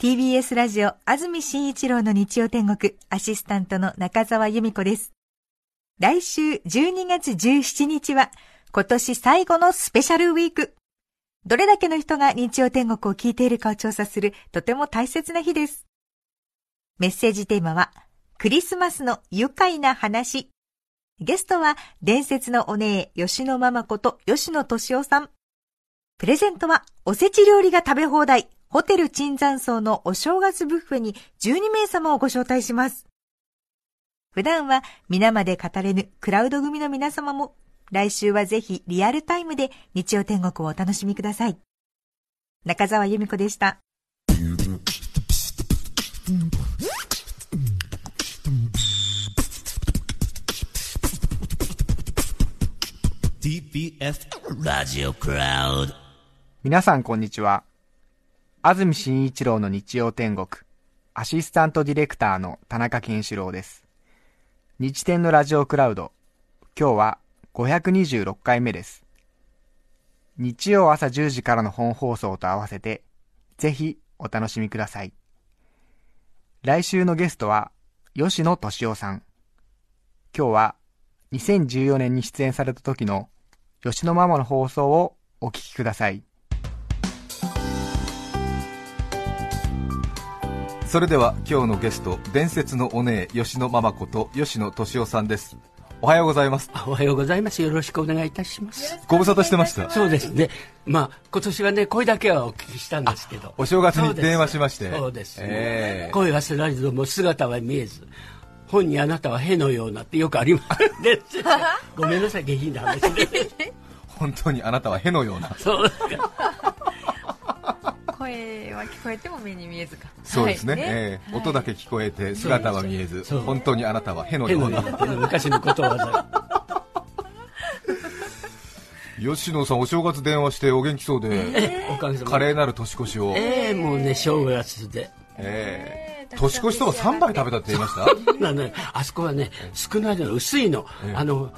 TBS ラジオ安住紳一郎の日曜天国アシスタントの中澤由美子です。来週12月17日は今年最後のスペシャルウィーク。どれだけの人が日曜天国を聞いているかを調査するとても大切な日です。メッセージテーマはクリスマスの愉快な話。ゲストは伝説のお姉吉野ママこと吉野敏夫さん。プレゼントはおせち料理が食べ放題。ホテル椿山荘のお正月ブッフェに12名様をご招待します。普段は皆まで語れぬクラウド組の皆様も来週はぜひリアルタイムで日曜天国をお楽しみください。中澤由美子でした。TBS ラジオクラウド皆さんこんにちは。安住紳一郎の日曜天国、アシスタントディレクターの田中健志郎です。日天のラジオクラウド、今日は526回目です。日曜朝10時からの本放送と合わせて、ぜひお楽しみください。来週のゲストは、吉野敏夫さん。今日は、2014年に出演された時の、吉野ママの放送をお聞きください。それでは今日のゲスト伝説のお姉吉野ママこと吉野敏夫さんです。おはようございます。おはようございます。よろしくお願いいたします。ご無沙汰してました。そうですね。まあ今年はね声だけはお聞きしたんですけど。お正月に電話しまして。そうです、えー、声はすらりとも姿は見えず本にあなたはへのようなってよくあります。ごめんなさい下品な話。で本当にあなたはへのような。そう。ですか声は聞こえても目に見えずか。そうですね。はい。ね、えー、音だけ聞こえて姿は見えず、本当にあなたはへのような昔のことわ吉野さんお正月電話してお元気そうで、えー、華麗なる年越しを。ええー、もうね正月で。ええ。ー、年越しそば3杯食べたって言いました？あそこはね少ないの薄いの、えー、あの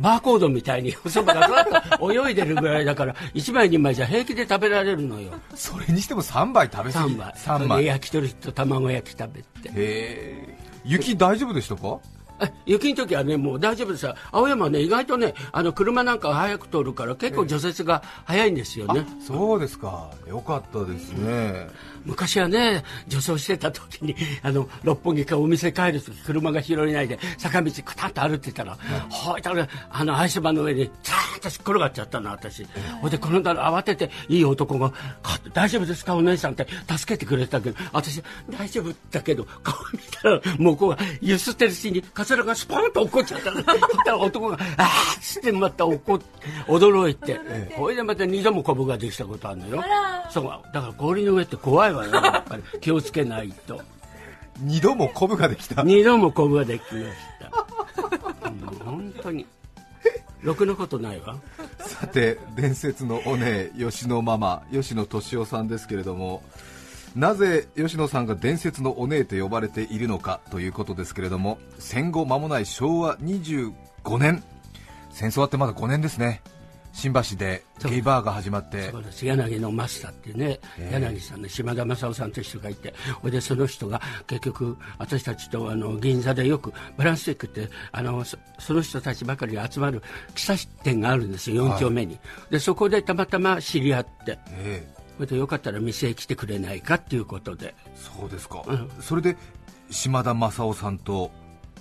バーコードみたいにおそばがふわっと泳いでるぐらいだから1枚2枚じゃ平気で食べられるのよ。それにしても3杯食べ過ぎ。3杯 ,3 杯。焼き鳥と卵焼き食べて。へえ。雪大丈夫でしたか？雪の時はねもう大丈夫ですよ。青山はね意外とねあの車なんか早く通るから結構除雪が早いんですよね、そうですか。よかったですね、昔はね女装してた時に あの六本木からお店帰る時車が拾えないで坂道くたっと歩いてたら、ほいたらあの愛車場の上にザーッと転がっちゃったの私。ほいでこのだ慌てていい男が「大丈夫ですかお姉さん」って助けてくれたけど私大丈夫だけど顔見たら向こうがゆすってるうちにカツラがスポンと落っこっちゃったの。たら男が「ああ」っってまた怒驚いて。ほいでまた二度もコブができたことあるのよ。そうだから氷の上って怖いいわよやっぱり。気をつけないと。二度もコブができた。二度もコブができました。本当にろくなことないわ。さて伝説のお姉吉野ママ吉野敏夫さんですけれどもなぜ吉野さんが伝説のお姉と呼ばれているのかということですけれども戦後間もない昭和25年。戦争あってまだ5年ですね。新橋でゲイバーが始まって。そうです。柳のマスターっていうね、えー、柳さんの島田正夫さんという人がいて。それでその人が結局私たちとあの銀座でよくブランスティックってあのその人たちばかりが集まる喫茶店があるんですよ。4丁目に、はい、でそこでたまたま知り合って、えー、それでよかったら店へ来てくれないかっていうことで。そうですか、うん、それで島田正夫さんと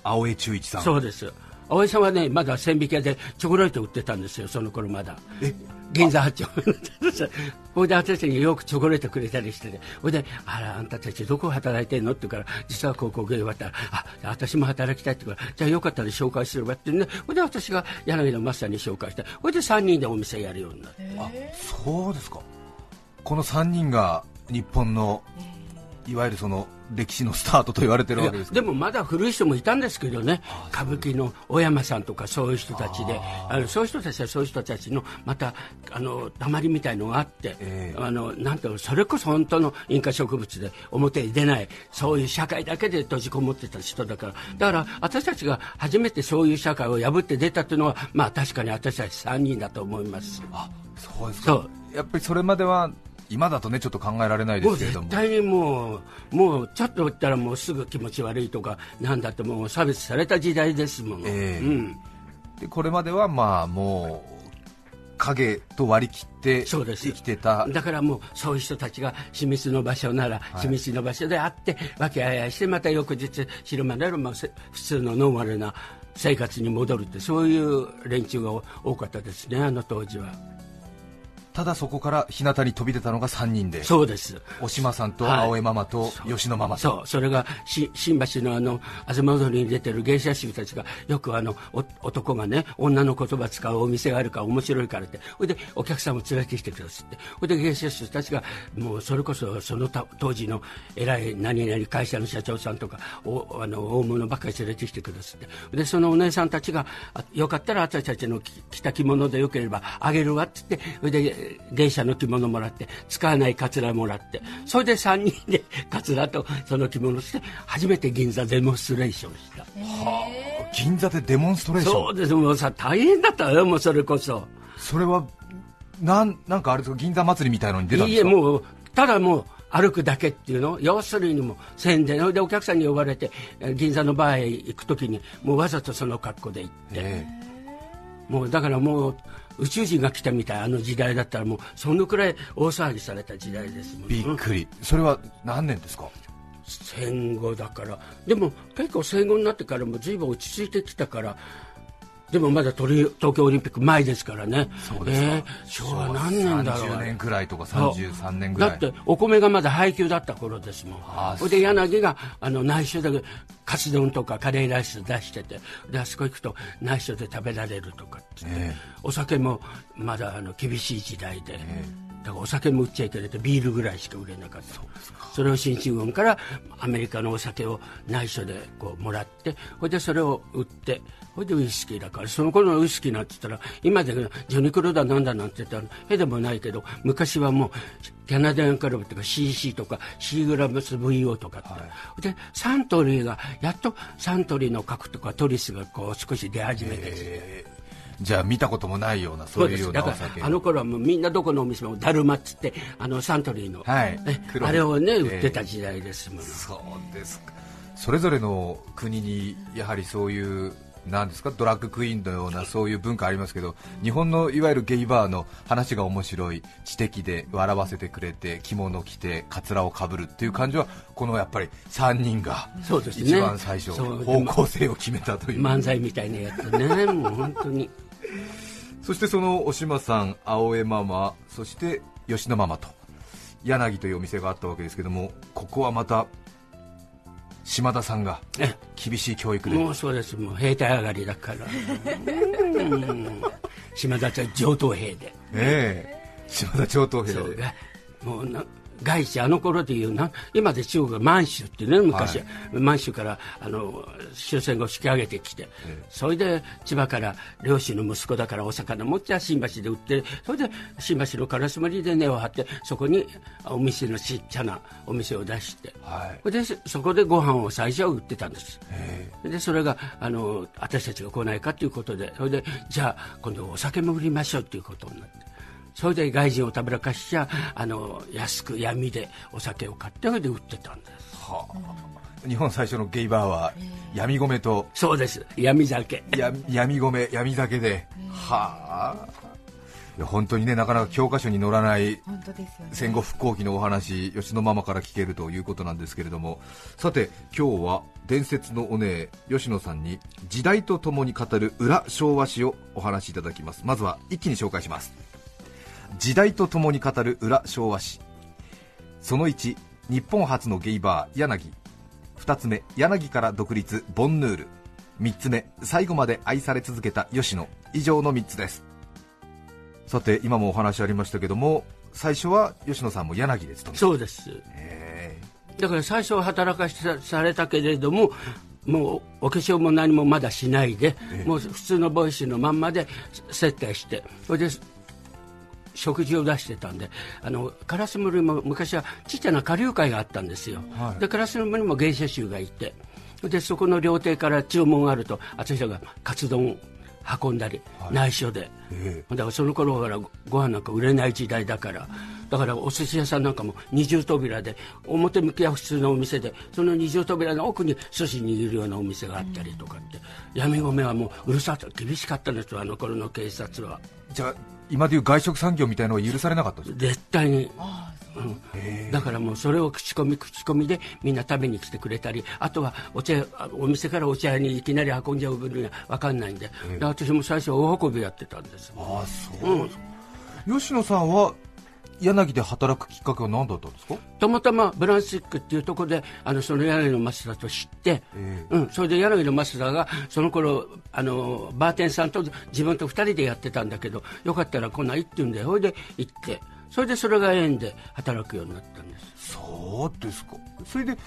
青江忠一さん。そうです青井さんはねまだ千匹屋でチョコレート売ってたんですよその頃まだ。銀座八丁目 ほいで私によくチョコレートくれたりしてね。ほいで「あらあんたたちどこ働いてんの?」って言うから「実はここ芸終わったらあ私も働きたい」って言うから「じゃあよかったら紹介すれば」ってね。ほいで私が柳のマスターに紹介してほいで3人でお店やるようになってあそうですか。この3人が日本のいわゆるその歴史のスタートと言われてるわけですでもまだ古い人もいたんですけどね、歌舞伎の小山さんとかそういう人たちで、あのそういう人たちはそういう人たちのまたあのたまりみたいのがあって、えー、あのなんてそれこそ本当の引火植物で表に出ない、そういう社会だけで閉じこもってた人だから、だから私たちが初めてそういう社会を破って出たというのは、まあ確かに私たち3人だと思います。あそうですか。やっぱりそれまでは今だとねちょっと考えられないですけれども。絶対にもう、もうちょっと言ったらもうすぐ気持ち悪いとか、なんだってもう差別された時代ですもの。ええ。うん。でこれまではまあもう影と割り切って生きてた。だからもうそういう人たちが秘密の場所なら秘密の場所で会って和気あいあいしてまた翌日昼間ならまあせ普通のノーマルな生活に戻るってそういう連中が多かったですねあの当時はただそこから日向に飛び出たのが3人で。そうです。お島さんとはい。青江ママと吉野ママと、そう。それがし新橋のあの東通りに出てる芸者衆たちがよくあのお男がね女の言葉使うお店があるから面白いからって。それでお客さんを連れてきてくださって。それで芸者衆たちがもうそれこそそのた当時の偉い何々会社の社長さんとかおあの大物ばっかり連れてきてくださって。でそのお姉さんたちがあよかったら私たちの着着た着物でよければあげるわって言ってそれで芸者の着物もらって使わないカツラもらってそれで3人で カツラとその着物をして初めて銀座デモンストレーションした。銀座でデモンストレーション？そうです。もうさ大変だったよもうそれこそ。それはなんなんかあれですか？銀座祭りみたいのに出たんいですか？いえもうただもう歩くだけっていうの？要するにもう宣伝でお客さんに呼ばれてえ銀座のバーへ行く時にもうわざとその格好で行って、え。もうだからもう宇宙人が来たみたいあの時代だったらもうそのくらい大騒ぎされた時代ですもんえびっくり。それは何年ですか？戦後だから。でも結構戦後になってからも随分落ち着いてきたからでもまだ東京オリンピック前ですからね。そうですか。えー昭和何年だろう。30年くらいとか33年ぐらい。だってお米がまだ配給だった頃ですもん。で柳があの内緒でカツ丼とかカレーライス出しててであそこ行くと内緒で食べられるとかって言って、えお酒もまだあの厳しい時代で、だからお酒も売っちゃいけないとビールぐらいしか売れなかった。それを進駐軍からアメリカのお酒を内緒でこうもらってそれでそれを売ってそれでウイスキーだからその頃のウイスキーなんて言ったら今でジョニクロだなんだなんて言ったらへでもないけど昔はもうキャナディアンクラブとか CC とか C グラムス VO とかって、でサントリーがやっとサントリーの核とかトリスがこう少し出始めてきて。じゃあ見たこともないようなそそうういうようです。だからあの頃はもうみんなどこのお店もダルマっつってあのサントリーの、はい。あれをねええ。売ってた時代ですもの、そうですか。それぞれの国にやはりそういうなんですか？ドラッグクイーンのようなそういう文化ありますけど日本のいわゆるゲイバーの話が面白い知的で笑わせてくれて着物着てかつらをかぶるっていう感じはこのやっぱり3人がそうですね。一番最初そう方向性を決めたという。漫才みたいなやつね。もう本当に。そしてそのお島さん、青江ママ、そして吉野ママと柳というお店があったわけですけども、ここはまた島田さんがえ厳しい教育で、もうそうです。もう兵隊上がりだから。うん。島田ちゃん上等兵で。ええ。島田超等兵で、もうな外資あの頃でいうな今で中国が満州っていうね昔、は。い。満州からあの終戦後引き上げてきて、それで千葉から漁師の息子だからお魚持っちゃ新橋で売ってそれで新橋の烏丸で根を張ってそこにお店のちっちゃなお店を出して、はい。それでそこでご飯を最初は売ってたんです。でそれがあの私たちが来ないかということで。それでじゃあ今度お酒も売りましょうということになってそれで外人をたぶらかしちゃあの安く闇でお酒を買ってそれで売ってたんです。日本最初のゲイバーは闇米とそうです。闇酒。や闇米、闇酒で、はあ、いや本当にねなかなか教科書に載らない。戦後復興期のお話、吉野ママから聞けるということなんですけれども、さて今日は伝説のお姉、吉野さんに時代とともに語る裏昭和史をお話しいただきます。まずは一気に紹介します。時代とともに語る裏昭和史。その1、日本初のゲイバー、柳。2つ目、柳から独立、ボンヌール。3つ目、最後まで愛され続けた吉野。以上の3つです。さて今もお話ありましたけども最初は吉野さんも柳で勤めてそうですへだから最初は働かさされたけれどももうお化粧も何もまだしないで、もう普通のボイスのまんまで接待してそれで食事を出してたんであの烏森も昔はちっちゃな下流会があったんですよ、はい。で烏森も芸者衆がいてでそこの料亭から注文があると私らがカツ丼運んだり、内緒で、えだからその頃からごご飯なんか売れない時代だからだからお寿司屋さんなんかも二重扉で表向きは普通のお店でその二重扉の奥に寿司握るようなお店があったりとかって、闇米はもううるさく厳しかったんですよあの頃の警察は。じゃあ今でいう外食産業みたいなのは許されなかったんですか？絶対に、う。ん、だからもうそれを口コミ口コミでみんな食べに来てくれたりあとはお茶お店からお茶屋にいきなり運んじゃう分には分かんないんで,、で私も最初大運びやってたんですああそう、吉野さんは柳で働くきっかけは何だったんですか？たまたまブランシックっていうところであのその柳の増田と知って、えうん、それで柳の増田がその頃あのバーテンさんと自分と2人でやってたんだけどよかったら来ないって言うんでそれで行ってそれでそれが縁で働くようになったんです。そうですか。それで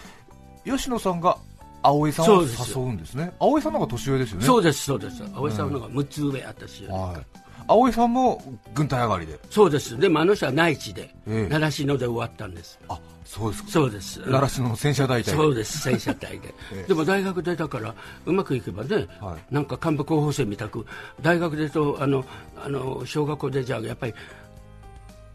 吉野さんが葵さんをそうです誘うんですね。葵さんの方が年上ですよね。そうですそうです。葵さんの方が6つ上私より。はい葵さんも軍隊上がりで。そうです。でもあの人は内地で、ええ。習志野で終わったんです。あそうですか。そうです。奈良市の戦車大隊そうです。戦車隊で、ええ。でも大学でだからうまくいけばね、はい。なんか幹部候補生みたく大学でとあのあの小学校でじゃあやっぱり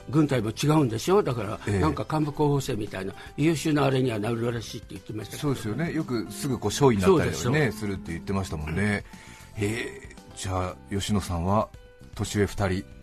軍隊も違うんでしょ？だから、ええ。なんか幹部候補生みたいな優秀なあれにはなるらしいって言ってましたけど。そうですよね。よくすぐこう少尉になったりそうねです。るって言ってましたもんね、へえ。じゃあ吉野さんは年上2人。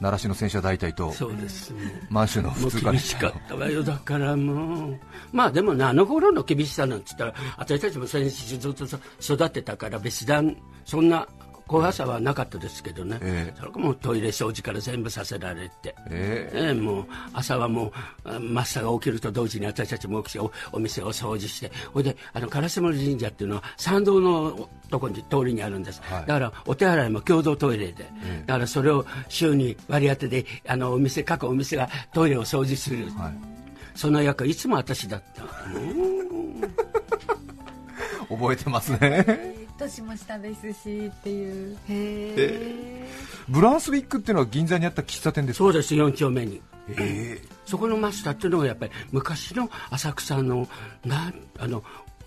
奈良市の戦車大隊とそうです満州の普通科厳しかったわよ。だからもうまあでもねあの頃の厳しさなんて言ったら私たちも戦士ずっと育ってたから別段そんな怖さはなかったですけどね、ええ。それもうトイレ掃除から全部させられて、ええ。えもう朝はもうあマスターが起きると同時に私たちも起きておお店を掃除してほいであの烏森神社っていうのは参道のとこに通りにあるんです、はい。だからお手洗いも共同トイレで、だからそれを週に割り当てであのお店各お店がトイレを掃除する、はい。その役はいつも私だった、覚えてますね年も下ですしっていう。へえブランスウィックっていうのは銀座にあった喫茶店ですか？そうです4丁目に。ええそこのマスターっていうのがやっぱり昔の浅草のなんあの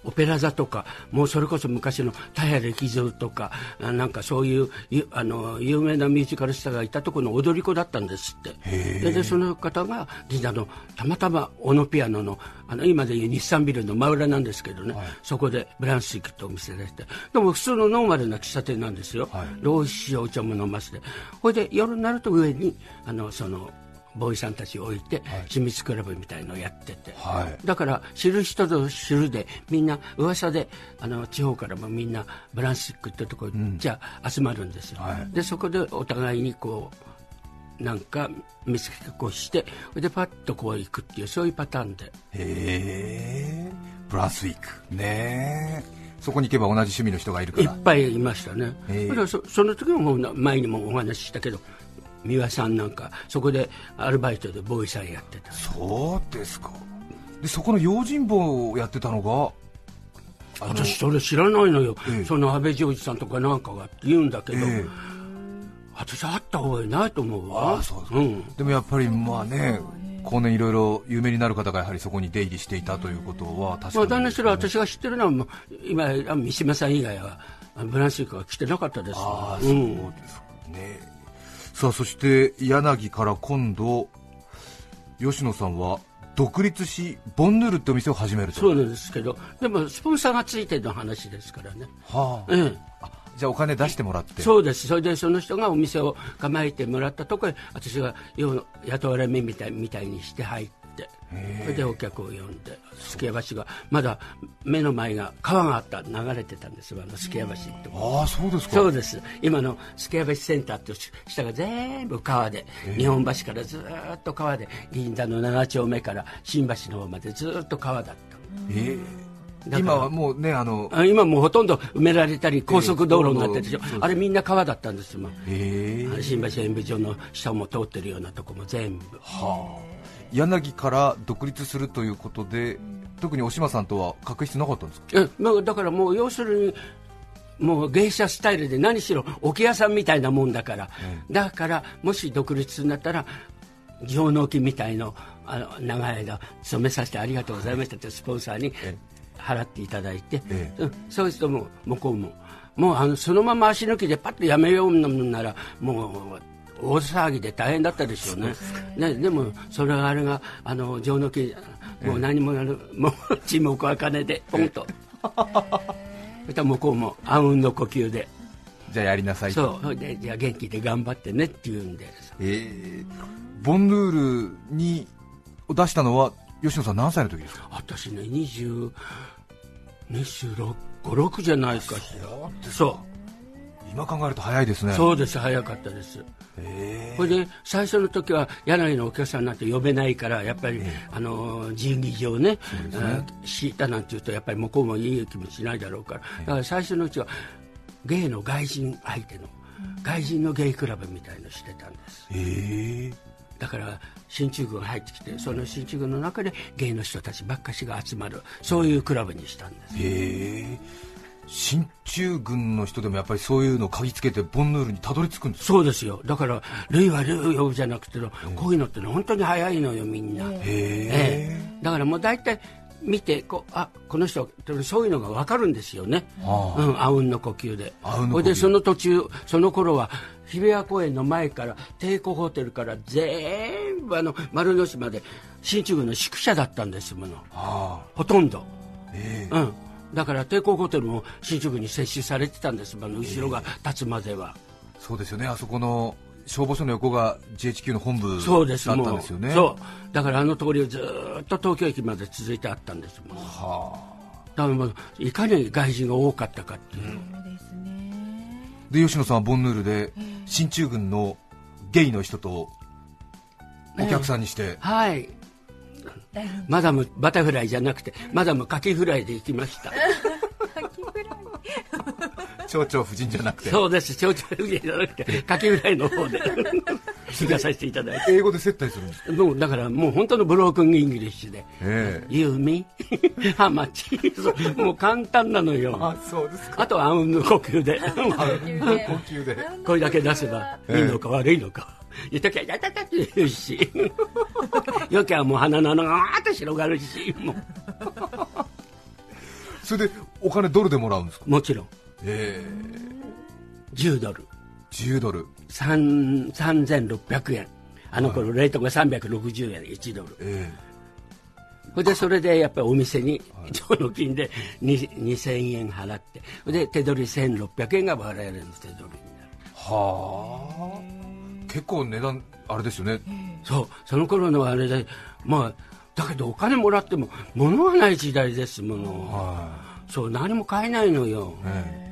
オペラ座とかもうそれこそ昔の田谷歴蔵とかあなんかそういうゆあの有名なミュージカルスターがいたところの踊り子だったんですって。ででその方が銀座のたまたまオノピアノのあの今でいう日産ビルの真裏なんですけどね、そこでブランスイックってお店でしてでも普通のノーマルな喫茶店なんですよ、はい。で美味しいお茶も飲ませてほいで夜になると上にあのそのボーイさんたちを置いて、秘密クラブみたいのをやってて、はい。だから知る人ぞ知るでみんな噂であの地方からもみんなブランシックってとこに、じゃあ集まるんですよ、はい。でそこでお互いにこうなんか見つけっこしてでパッとこう行くっていうそういうパターンで。へえブランスウィック。ねえそこに行けば同じ趣味の人がいるかいっらぱいいましたね、だからそその時も前にもお話ししたけど三輪さんなんかそこでアルバイトでボーイさんやってた。そうですか。でそこの用心棒をやってたのが？私それ知らないのよ、ええ。その安倍ジョージさんとかなんかがって言うんだけど、ええ。私会った方がいないと思うわ。ああそうですかん、でもやっぱりまあね後年いろいろ有名になる方がやはりそこに出入りしていたということは確かに、まあ、旦那しろ私が知ってるのはもう今あ三島さん以外はブランシークは来てなかったです。ああそううんですか。ね、さあそして柳から今度吉野さんは独立しボンヌールってお店を始めるとそう。なんですけどでもスポンサーがついての話ですからね、はあ、ええ、あじゃあお金出してもらって。そうです。それでその人がお店を構えてもらったところへ私がよ雇われ目みたいみたいにして入って。それでお客を呼んで助谷橋がまだ目の前が川があった流れてたんですよあの助谷橋ってああそうですか。そうです。今の助谷橋センターって下が全部川で、日本橋からずーっと川で銀座の7丁目から新橋の方までずーっと川だった。ええ今はもうねあのあ今もうほとんど埋められたり高速道路になってるでしょ、そうですあれみんな川だったんですよ、もう。ええ新橋演舞場の下も通ってるようなとこも全部柳から独立するということで特にお島さんとは確執なかったんですか？えまあ、だからもう要するにもう芸者スタイルで何しろ桶屋さんみたいなもんだから、だからもし独立になったら上納金みたいのあの長い間勤めさせてありがとうございましたってスポンサーにえ払っていただいて、ええ。うん。そうするともう向こうも。もうあのそのまま足抜きでパッとやめようならもう大騒ぎで大変だったでしょうね。ねでもそれがあれがあの上納金もう何もやる、もう沈黙は金でポンと。そしたら向こうも暗雲の呼吸で。じゃあやりなさいと。そう。でじゃあ元気で頑張ってねって言うんで。えー、ボンヌールに出したのは吉野さん何歳の時ですか？私ね20 26 56じゃないかしら。そ今考えると早いですね。うそうです早かったです。え。これで最初の時は柳のお客さんなんて呼べないからやっぱり、あの人技上ね敷いたなんて言うとやっぱり向こうもいい気もしないだろうから。だから最初のうちはゲイの外人相手の外人のゲイクラブみたいのしてたんです。だから進駐軍が入ってきてその進駐軍の中でゲイの人たちばっかしが集まるそういうクラブにしたんです。ー、え。ー、進駐軍の人でもやっぱりそういうのを嗅ぎつけてボンヌールにたどり着くんですか？そうですよ。だから類は類を呼ぶじゃなくてこういうのってね本当に早いのよみんな、え。えだからもう大体見てこうあこの人そういうのが分かるんですよね、うん、あうんの呼吸で。あうんの呼吸。それでその途中その頃は日比谷公園の前から帝国ホテルから全部あの丸の内まで進駐軍の宿舎だったんですもの。あほとんど、え。うん、だから帝国ホテルも進駐軍に接種されてたんですもの後ろが立つまでは。そうですよね。あそこの消防署の横が GHQ の本部だったそうですんですよねそう。だからあの通りをずーっと東京駅まで続いてあったんですもんだからもういかに外人が多かったかっていう、で吉野さんはボンヌールで進駐軍のゲイの人とお客さんにして、はいマダムバタフライじゃなくてマダムカキフライで行きました。町長 夫人じゃなくてそうです。蝶々フリじゃなくてカキフライの方で。行かさせていただいて。英語で接待するんですもうだからもう本当のブロークンイングリッシュで。ええ。ユーミハマチ。もう簡単なのよ。あそうですか。あとはあうんの呼吸で。呼吸で。これだけ出せばいいのか悪いのか。言っときゃいたたたって言うしよきゃもう鼻の穴がーっと広がるしも それでお金ドルでもらうんですか？うもちろん。え10ドル。え10ドル。3 3600円。あの頃レートが360円1ドル。えそれでそれでやっぱりお店に上の金でに2000円払って。それで手取り1600円が我々の手取りになる。はあ。結構値段あれですよねそうその頃のあれでまあだけどお金もらっても物がない時代ですもの、はそう何も買えないのよ、い、え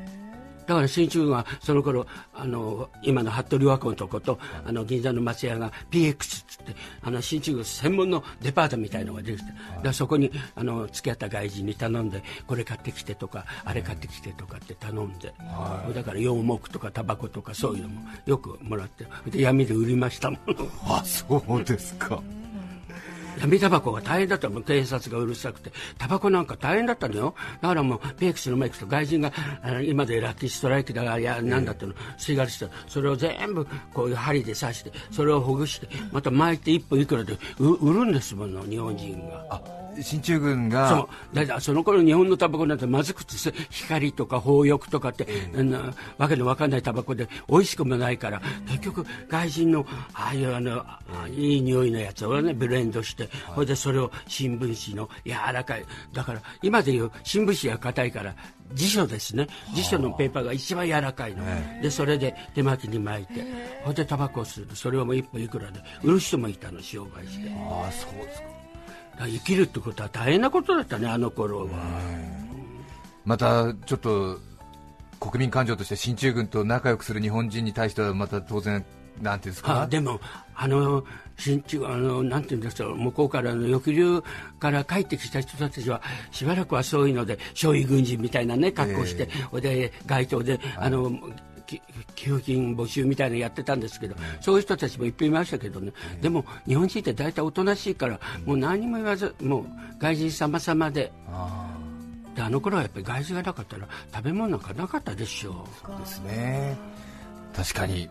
だから新中はその頃あの今の服部和子のとことあの銀座の松屋が PX っつってあの新中専門のデパートみたいのができて、だからそこにあの付き合った外人に頼んでこれ買ってきてとかあれ買ってきてとかって頼んで、だから洋木とかタバコとかそういうのもよくもらってで闇で売りましたものえあそうですか闇タバコが大変だったもん警察がうるさくてタバコなんか大変だったのよ。だからもうペイクスのメイクと外人が今でラッキーストライキだがいやなんだっての吸い殻してそれを全部こういう針で刺してそれをほぐしてまた巻いて一本いくらでう売るんですもの日本人が。あ進駐軍が。そう。だからその頃日本のタバコなんてまずくてす光とか放浴とかって、あのわけのわかんないタバコで美味しくもないから結局外人のああいうあの、あいい匂いのやつをねブレンドしてそれでそれを新聞紙の柔らかい。だから今でいう新聞紙が硬いから辞書ですね。辞書のペーパーが一番柔らかいの、でそれで手巻きに巻いてそれでタバコをするとそれをもう一本いくらで売る人もいたの商売して。あそうですか。生きるってことは大変なことだったねあの頃は、またちょっと国民感情として進駐軍と仲良くする日本人に対してはまた当然なんていうんですか？あでもあの新中あのなんていうんですか？向こうからの抑留から帰ってきた人たちはしばらくはそういうので少尉軍人みたいなね格好して、ほいで街頭であのき給付金募集みたいなのやってたんですけど、そういう人たちもいっぱいいましたけどね、でも日本人って大体おとなしいから、もう何も言わずもう外人様々で。であの頃はやっぱり外人がなかったら食べ物なんかなかったでしょう。ですね。確かに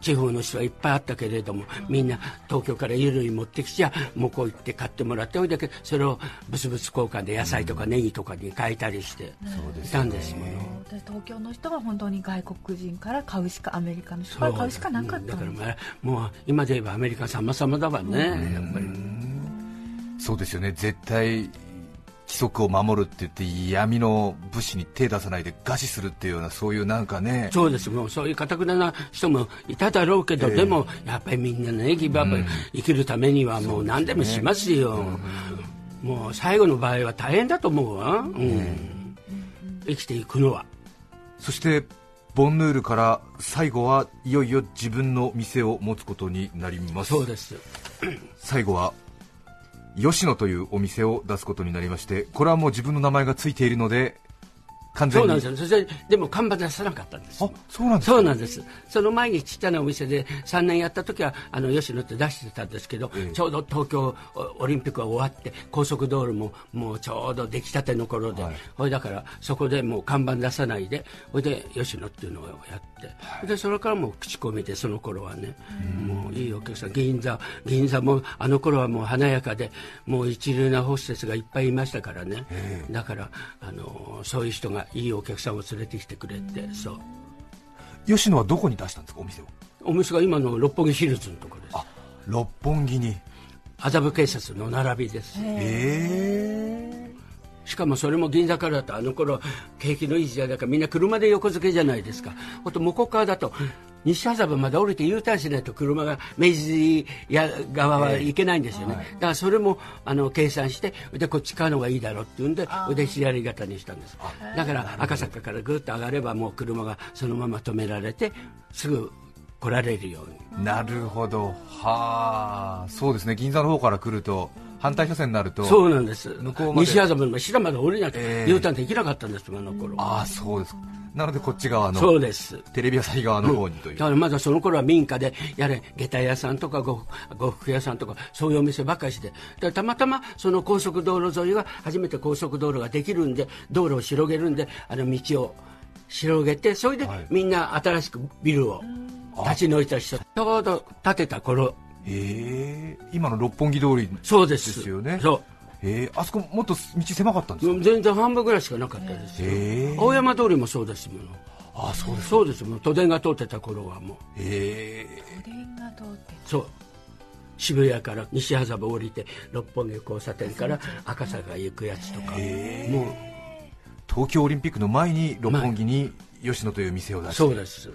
地方の人はいっぱいあったけれどもみんな東京から衣類持ってきちゃ向こう行って買ってもらっておいでそれをブツブツ交換で野菜とかネギとかに変えたりしていたんですもの。で東京の人は本当に外国人から買うしかアメリカの人から買うしかなかっただから、まあ、もう今で言えばアメリカ様々だわね、やっぱり。そうですよね。絶対規則を守るって言って闇の武士に手出さないで餓死するっていうようなそういうなんかね。そうです。もうそういうかたくなな人もいただろうけど、でもやっぱりみんなねギブアップ、生きるためにはもう何でもしますよ、もう最後の場合は大変だと思うわ、うん。生きていくのは。そしてボンヌールから最後はいよいよ自分の店を持つことになります。そうです。最後は吉野というお店を出すことになりましてこれはもう自分の名前がついているので完全に。そうなんですよ。そしてでも看板出さなかったんです。あそうなんですか。そうなんです。その前にちっちゃなお店で3年やった時はあの吉野って出してたんですけど、ええ。ちょうど東京オリンピックが終わって高速道路ももうちょうど出来たての頃で、はい。ほいだからそこでもう看板出さないでほいで吉野っていうのをやって、でそれからもう口コミでその頃はね、もういいお客さん銀座銀座もあの頃はもう華やかでもう一流なホステスがいっぱいいましたからね、だからあのそういう人がいいお客さんを連れてきてくれて、そう。吉野はどこに出したんですかお店を？お店が今の六本木ヒルズのところです。あ六本木に。麻布警察の並びです。えしかもそれも銀座からだとあの頃景気のいい時代だからみんな車で横付けじゃないですか。ほんと向こう側だと西麻布まで降りて U ターンしないと車が明治屋側は行けないんですよね、だからそれもあの計算してでこっち買うのがいいだろうっていうんでで左型にしたんです。だから赤坂からぐっと上がればもう車がそのまま止められてすぐ来られるように。なるほど。はあ。そうですね。銀座の方から来ると反対車線になるとそうなんです。向こうまで。西麻布の下まで降りなきゃええ。U ターンできなかったんですあの頃。ああそうですなのでこっち側のそうです。テレビ朝日側の方にという、だからまだその頃は民家でやれ下駄屋さんとか呉呉服屋さんとかそういうお店ばっかりして。でたまたまその高速道路沿いが初めて高速道路ができるんで道路を広げるんであの道を広げてそれではい。みんな新しくビルを立ち退いた人。ちょうど建てた頃ええ。今の六本木通りそうです。ですよねそえ。えあそこもっと道狭かったんですか、全然半分ぐらいしかなかったですよ、青山通りもそうですものあそうですそうです。もう都電が通ってた頃はもう。ええ。おでんが通ってそう。渋谷から西麻布降りて六本木交差点から赤坂行くやつとか。もう。東京オリンピックの前に六本木に吉野という店を出して。そうです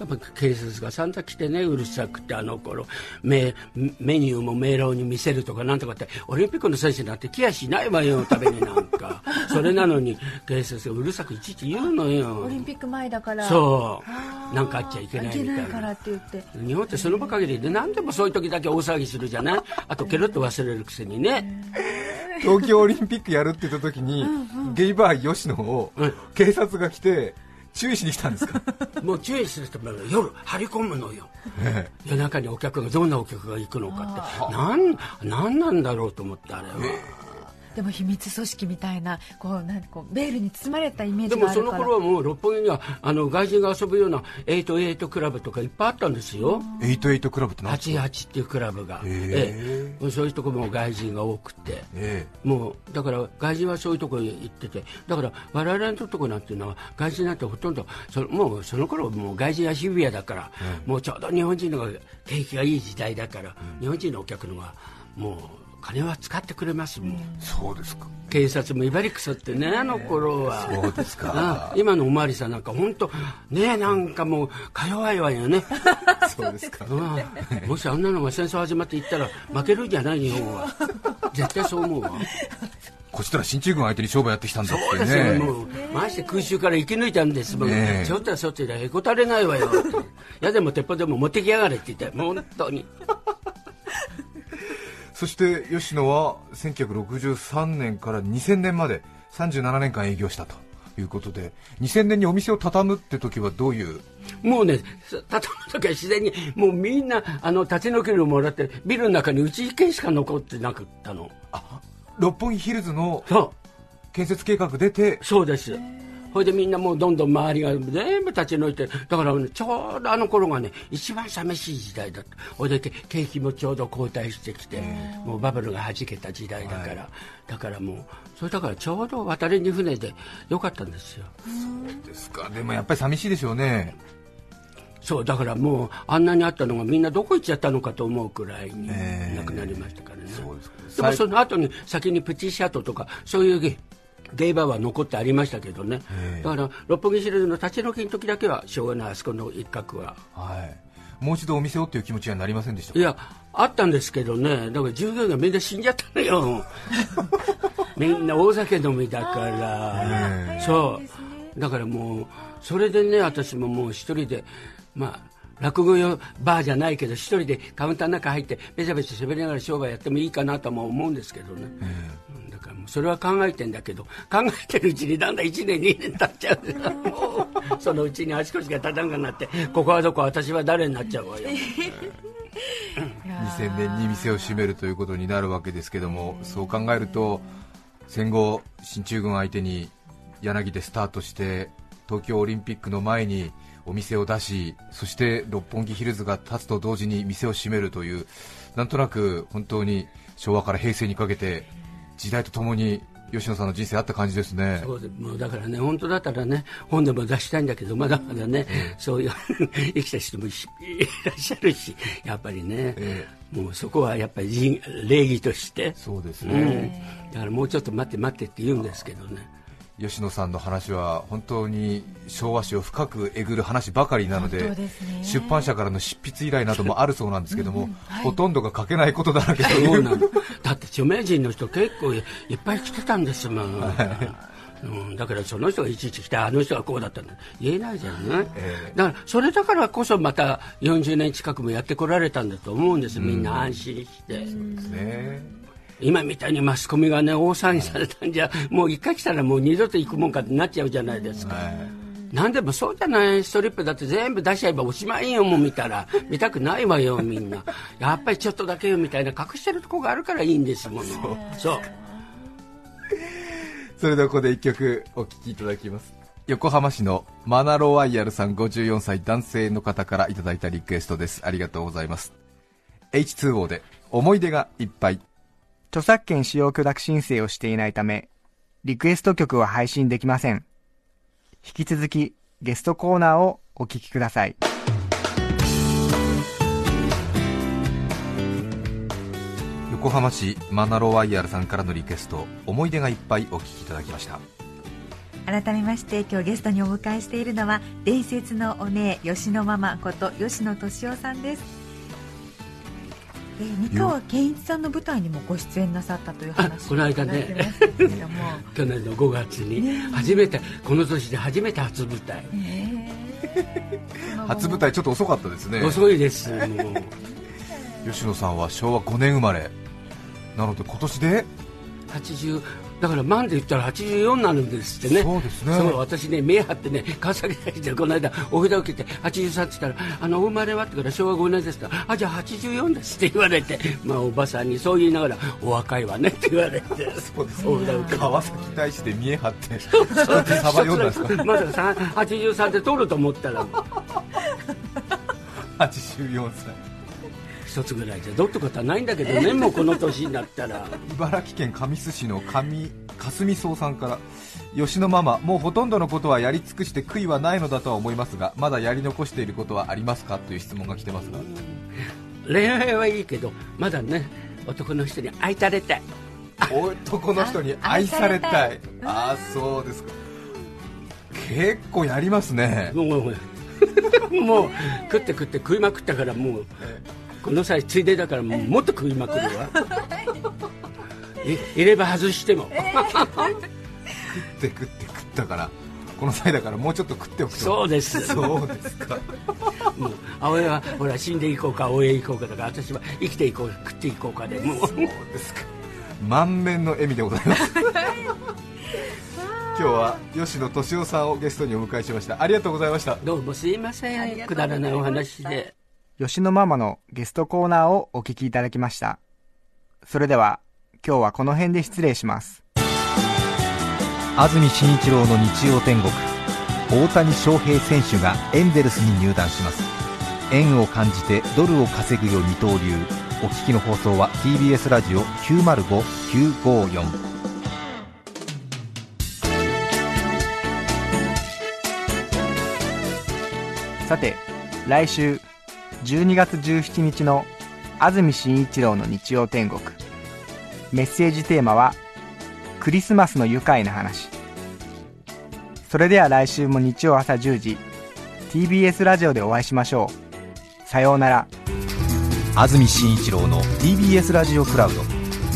やっぱ警察が散々来てねうるさくてあの頃メメニューも明朗に見せるとかなんとかってオリンピックの選手なんて来やしないわよ食べになんか。それなのに警察がうるさくいちいち言うのオよリンピック前だから。そう。なんかあっちゃいけないみたいないから。なって言って日本ってその場限りで何でもそういう時だけ大騒ぎするじゃない？あとケロッと忘れるくせにね。東京オリンピックやるって言った時に、ゲイバー吉野をうん。警察が来て注意しに来たんですか？もう注意すると夜張り込むのよ。夜中にお客がどんなお客が行くのかって。なんなんなんだろうと思ってあれは、でも秘密組織みたいなこうなんかこうベールに包まれたイメーでもそのジがあるから。頃はもう六本木にはあの外人が遊ぶような88クラブとかいっぱいあったんですよ、88クラブって何ですか？88っていうクラブが、へええ。そういうとこも外人が多くて。えもうだから外人はそういうところに行ってて。だから我々のところなんていうのは外人なんてほとんどそもうその頃もう外人は渋谷だから、もうちょうど日本人のが景気がいい時代だから、日本人のお客のがもう金は使ってくれますもん、えそうですか。警察も威張りくさってねあの頃は。そうですか。あ今のおまわりさんなんか本当ねなんかもうか弱いわよね。そうですか。うん。もしあんなのが戦争始まっていったら負けるんじゃない日本は。絶対そう思うわ。こちとら進駐軍相手に商売やってきたんだってそうですよ、ねもうまして空襲から生き抜いたんですもん、ね。えちょっとはそっちでへこたれないわよやでも鉄砲でも持ってきやがれって言って本当にそして吉野は1963年から2000年まで37年間営業したということで2000年にお店を畳むって時はどういう？もうね畳む時は自然にもうみんなあの立ち退きをもらってビルの中にうち一軒しか残ってなかったの。六本木ヒルズのそう。建設計画出てそうですほいでみんなもうどんどん周りが全部立ち退いてだから、ね、ちょうどあの頃がね一番寂しい時代だった。ほいで景気もちょうど後退してきてもうバブルがはじけた時代だから、はい、だからもうそれだからちょうど渡りに船でよかったんですよ。そうですか。でもやっぱり寂しいでしょうね。そうだからもうあんなにあったのがみんなどこ行っちゃったのかと思うくらいになくなりましたからね、えー、そうですでもその後に先にプチシャトとかそういうゲイバーは残ってありましたけどね、えー、だから六本木シリーズの立ち退きの時だけはしょうがないあそこの一角は、はい、もう一度お店をっていう気持ちはなりませんでしたいやあったんですけどね。だから従業員がみんな死んじゃったのよ。みんな大酒飲みだから、えー、そう。だからもうそれでね私ももう一人でまあ落語用バーじゃないけど一人でカウンターの中入ってべちゃべちゃ喋りながら商売やってもいいかなとも思うんですけどね、うん、だからもうそれは考えてんだけど考えてるうちにだんだん1年2年経っちゃう もうそのうちに足腰が立たんかなってここはどこ私は誰になっちゃうわよ。2000年に店を閉めるということになるわけですけどもそう考えると戦後進駐軍相手に柳でスタートして東京オリンピックの前にお店を出し、そして六本木ヒルズが建つと同時に店を閉めるという、なんとなく本当に昭和から平成にかけて時代とともに吉野さんの人生あった感じですね。そうでもうだからね本当だったらね本でも出したいんだけどまだまだね、えそういう 生きた人もいらっしゃるしやっぱりね、えもうそこはやっぱり礼儀として。そうですね、うん、だからもうちょっと待って待ってって言うんですけどね吉野さんの話は本当に昭和史を深くえぐる話ばかりなので、ね、出版社からの執筆依頼などもあるそうなんですけども、うんはい、ほとんどが書けないことだらけそうなの。だって著名人の人結構いっぱい来てたんですもん、はい。うん、だからその人がいちいち来てあの人がこうだったんだ。言えないじゃない、えー、だからそれだからこそまた40年近くもやってこられたんだと思うんですみんな安心して。そうですね今みたいにマスコミがね大騒ぎされたんじゃもう一回来たらもう二度と行くもんかってなっちゃうじゃないですか。何でもそうじゃないストリップだって全部出しちゃえばおしまいよもう見たら。見たくないわよみんな。やっぱりちょっとだけよみたいな隠してるとこがあるからいいんですもの。そう。それではここで一曲お聴きいただきます。横浜市のマナロワイヤルさん54歳男性の方からいただいたリクエストです。ありがとうございます。H2O で思い出がいっぱい著作権使用許諾申請をしていないため、リクエスト曲は配信できません。引き続きゲストコーナーをお聴きください。横浜市マナロワイヤルさんからのリクエスト思い出がいっぱいお聴きいただきました改めまして今日ゲストにお迎えしているのは伝説のお姉吉野ママこと吉野敏夫さんですえー、三河健一さんの舞台にもご出演なさったという話この間ね。去年の5月に初めて、ね、この年で初めて初舞台、初舞台ちょっと遅かったですね。遅いです。吉野さんは昭和5年生まれ。なので今年で？80だから万で言ったら84になるんですってね、そうですね。私ね、目張ってね、川崎大師でこの間、お札を受けて、83って言ったら、あのお生まれはってから昭和5年ですから、あじゃあ84ですって言われて、まあ、おばさんにそう言いながら、お若いわねって言われて、そうですお札を受川崎大師で見え張って、そうそうサバ読んだんですか？まさか83で取ると思ったら、84歳。一つぐらいじゃどうってことはないんだけどね、もうこの年になったら。茨城県神栖市の上霞荘さんから吉野ママ、もうほとんどのことはやり尽くして悔いはないのだとは思いますがまだやり残していることはありますかという質問が来てますが。恋愛はいいけどまだね男の人に愛されたい。男の人に愛されたい。ああそうですか。結構やりますね。もうもう食って食って食いまくったからもうこの際ついでだからももっと食いまくるわ。入れ歯外しても、食って食って食ったからこの際だからもうちょっと食っておくとそうです。そうですか。もう葵はほら死んでいこうか応援いこうかとか私は生きていこう食っていこうかでも。うそうですか。満面の笑みでございます。今日は吉野敏夫さんをゲストにお迎えしました。ありがとうございました。どうもすいません。くだらないお話で吉野ママのゲストコーナーをお聞きいただきました。それでは、今日はこの辺で失礼します。安住紳一郎の日曜天国大谷翔平選手がエンゼルスに入団します円を感じてドルを稼ぐよ二刀流お聞きの放送は TBS ラジオ905954さて来週12月17日の安住紳一郎の日曜天国。メッセージテーマはクリスマスの愉快な話。それでは来週も日曜朝10時 TBS ラジオでお会いしましょう。さようなら。安住紳一郎の TBS ラジオクラウド。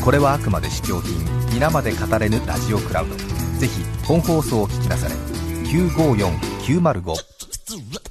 これはあくまで試供品。皆まで語れぬラジオクラウド。ぜひ本放送を聞きなされ。954905